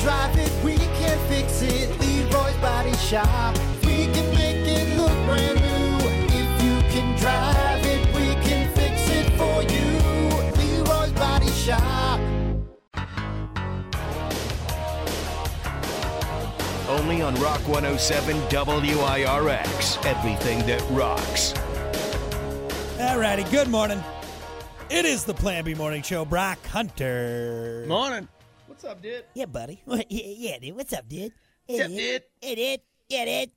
drive it, we can fix it. Leroy's Body Shop. We can make it look brand new. If you can drive it, we can fix it for you. Leroy's Body Shop. Only on Rock 107 WIRX. Everything that rocks. Alrighty, good morning. It is the Plan B Morning Show. Brock Hunter. Morning. What's up, dude? Yeah, buddy. yeah, yeah, dude. What's up, dude? What's up, dude? Hey, dude. Yeah, dude.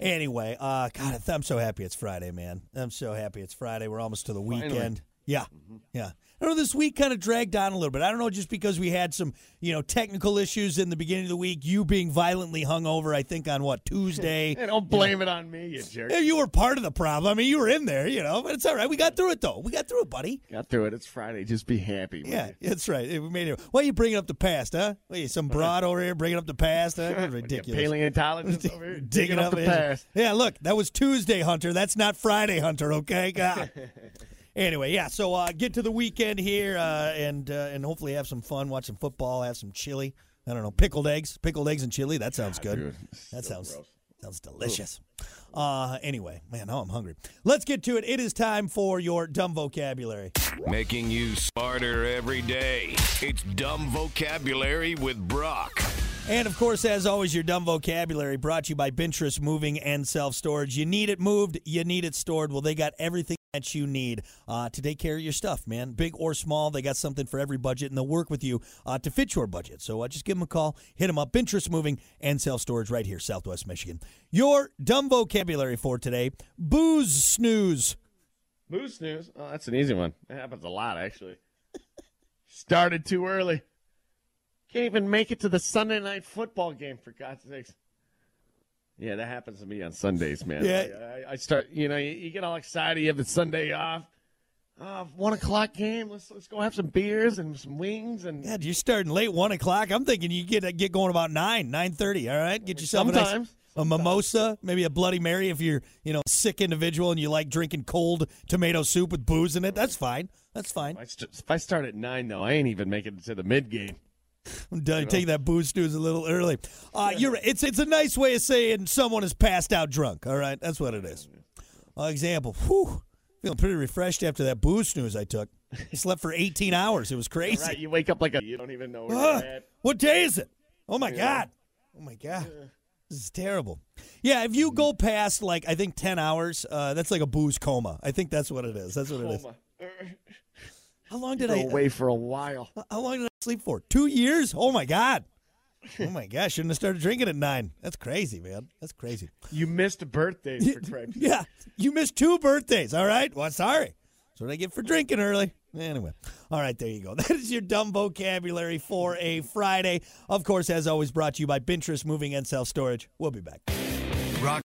Anyway, uh, God, I'm so happy it's Friday, man. I'm so happy it's Friday. We're almost to the Finally. weekend. Yeah, mm-hmm. yeah. I don't know. This week kind of dragged on a little bit. I don't know, just because we had some, you know, technical issues in the beginning of the week. You being violently hungover, I think, on what Tuesday. Hey, don't blame it on me, you jerk. Yeah, you were part of the problem. I mean, you were in there, you know, but it's all right. We got through it, though. We got through it, buddy. Got through it. It's Friday. Just be happy. Yeah, that's right. We made it. Why are you bringing up the past, huh? You, some broad over here bringing up the past? Huh? Ridiculous. Paleontologist over here Digging digging up the past. Yeah, look, that was Tuesday, Hunter. That's not Friday, Hunter. Okay, God. Anyway, yeah. So uh, get to the weekend here, uh, and uh, and hopefully have some fun, watch some football, have some chili. I don't know, pickled eggs, pickled eggs and chili. That sounds good. dude, that so sounds gross. sounds delicious. Uh, anyway, man, now I'm hungry. Let's get to it. It is time for your dumb vocabulary. Making you smarter every day. It's Dumb Vocabulary with Brock. And of course, as always, your dumb vocabulary brought to you by Bintress Moving and Self Storage. You need it moved, you need it stored. Well, they got everything that you need uh, to take care of your stuff, man. Big or small, they got something for every budget, and they'll work with you uh, to fit your budget. So uh, just give them a call, hit them up. Bintress Moving and Self Storage right here, Southwest Michigan. Your dumb vocabulary for today booze snooze. Booze snooze. Oh, that's an easy one. That happens a lot, actually. Started too early. Can't even make it to the Sunday night football game, for God's sakes. Yeah, that happens to me on Sundays, man. Yeah. I, I start, you know, you, you get all excited. You have the Sunday off. Uh, one o'clock game. Let's let's go have some beers and some wings and God, you're starting late, one o'clock. I'm thinking you get get going about nine, nine thirty. All right, get yourself a nice a mimosa, maybe a Bloody Mary if you're you know a sick individual and you like drinking cold tomato soup with booze in it. That's fine. That's fine. If I, st- if I start at nine, though, I ain't even making it to the mid game. I'm done. Take that booze snooze a little early. Uh, you're it's it's a nice way of saying someone is passed out drunk. All right, that's what it is. Uh, example. Whew, feeling pretty refreshed after that booze snooze I took. I Slept for 18 hours. It was crazy. Right, you wake up like a you don't even know where Ah, you're at. what day is it? Oh my god! Oh my god! This is terrible. Yeah, if you go past like I think ten hours, uh, that's like a booze coma. I think that's what it is. That's what it is. How long did Go I? away for a while. How long did I sleep for? Two years? Oh my god! Oh my gosh! Shouldn't have started drinking at nine. That's crazy, man. That's crazy. You missed birthdays for Christ's. Yeah, you missed two birthdays. All right. Well, sorry. That's what I get for drinking early. Anyway, all right, there you go. That is your dumb vocabulary for a Friday. Of course, as always, brought to you by Bintress Moving and Self Storage. We'll be back.